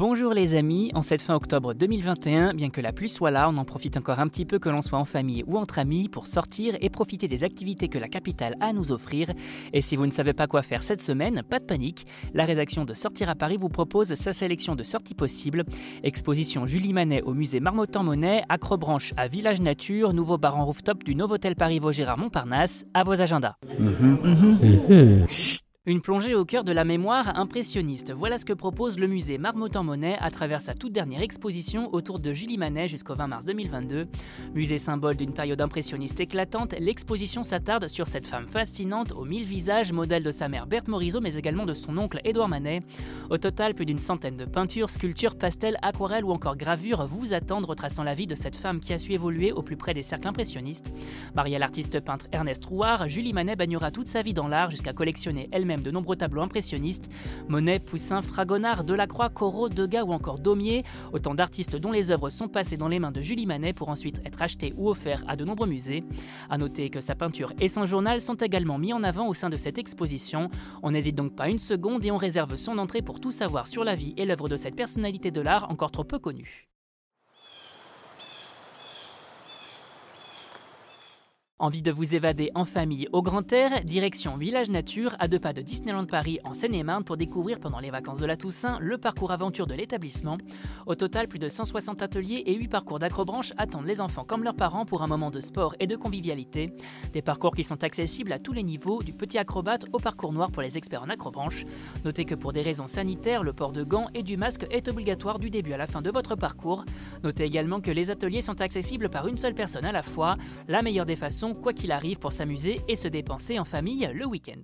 Bonjour les amis, en cette fin octobre 2021, bien que la pluie soit là, on en profite encore un petit peu que l'on soit en famille ou entre amis pour sortir et profiter des activités que la capitale a à nous offrir. Et si vous ne savez pas quoi faire cette semaine, pas de panique, la rédaction de Sortir à Paris vous propose sa sélection de sorties possibles. Exposition Julie Manet au musée Marmottan-Monet, Acrobranche à Village Nature, nouveau bar en rooftop du Novotel Paris Vaugirard Montparnasse, à vos agendas. Une plongée au cœur de la mémoire impressionniste. Voilà ce que propose le musée Marmottan-Monet à travers sa toute dernière exposition autour de Julie Manet jusqu'au 20 mars 2022. Musée symbole d'une période impressionniste éclatante, l'exposition s'attarde sur cette femme fascinante aux mille visages, modèle de sa mère Berthe Morisot mais également de son oncle Édouard Manet. Au total, plus d'une centaine de peintures, sculptures, pastels, aquarelles ou encore gravures vous attendent retraçant la vie de cette femme qui a su évoluer au plus près des cercles impressionnistes. Mariée à l'artiste peintre Ernest Rouard, Julie Manet bagnera toute sa vie dans l'art jusqu'à collectionner elle-même de nombreux tableaux impressionnistes. Monet, Poussin, Fragonard, Delacroix, Corot, Degas ou encore Daumier, autant d'artistes dont les œuvres sont passées dans les mains de Julie Manet pour ensuite être achetées ou offertes à de nombreux musées. A noter que sa peinture et son journal sont également mis en avant au sein de cette exposition. On n'hésite donc pas une seconde et on réserve son entrée pour tout savoir sur la vie et l'œuvre de cette personnalité de l'art encore trop peu connue. Envie de vous évader en famille au grand air Direction Village Nature, à deux pas de Disneyland Paris en Seine-et-Marne pour découvrir pendant les vacances de la Toussaint le parcours aventure de l'établissement. Au total, plus de 160 ateliers et 8 parcours d'acrobranche attendent les enfants comme leurs parents pour un moment de sport et de convivialité. Des parcours qui sont accessibles à tous les niveaux, du petit acrobate au parcours noir pour les experts en acrobranche. Notez que pour des raisons sanitaires, le port de gants et du masque est obligatoire du début à la fin de votre parcours. Notez également que les ateliers sont accessibles par une seule personne à la fois, la meilleure des façons quoi qu'il arrive pour s'amuser et se dépenser en famille le week-end.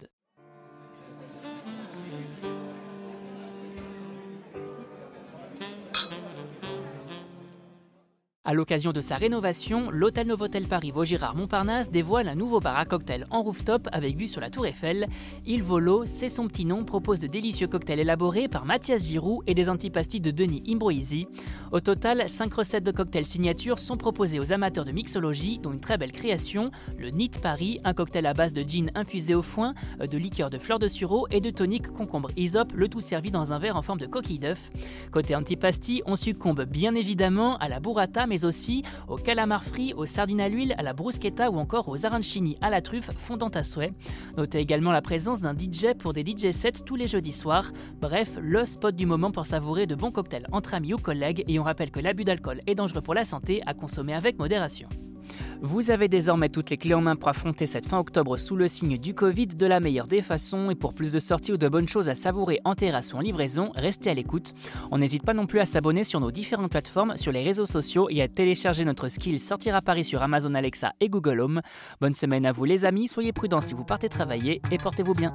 À l'occasion de sa rénovation, l'hôtel Novotel Paris Vaugirard Montparnasse dévoile un nouveau bar à cocktail en rooftop avec vue sur la Tour Eiffel. Il Volo, c'est son petit nom, propose de délicieux cocktails élaborés par Mathias Giroux et des antipastilles de Denis Imbroisi. Au total, 5 recettes de cocktails signature sont proposées aux amateurs de mixologie, dont une très belle création, le NIT Paris, un cocktail à base de gin infusé au foin, de liqueur de fleurs de sureau et de tonique concombre isop, le tout servi dans un verre en forme de coquille d'œuf. Côté antipastilles, on succombe bien évidemment à la burrata, mais aussi au calamar frit, aux sardines à l'huile, à la bruschetta ou encore aux arancini à la truffe fondante à souhait. Notez également la présence d'un DJ pour des DJ sets tous les jeudis soirs. Bref, le spot du moment pour savourer de bons cocktails entre amis ou collègues et on rappelle que l'abus d'alcool est dangereux pour la santé à consommer avec modération. Vous avez désormais toutes les clés en main pour affronter cette fin octobre sous le signe du Covid de la meilleure des façons et pour plus de sorties ou de bonnes choses à savourer en terrasse ou en livraison, restez à l'écoute. On n'hésite pas non plus à s'abonner sur nos différentes plateformes, sur les réseaux sociaux et à télécharger notre skill Sortir à Paris sur Amazon Alexa et Google Home. Bonne semaine à vous les amis, soyez prudents si vous partez travailler et portez-vous bien.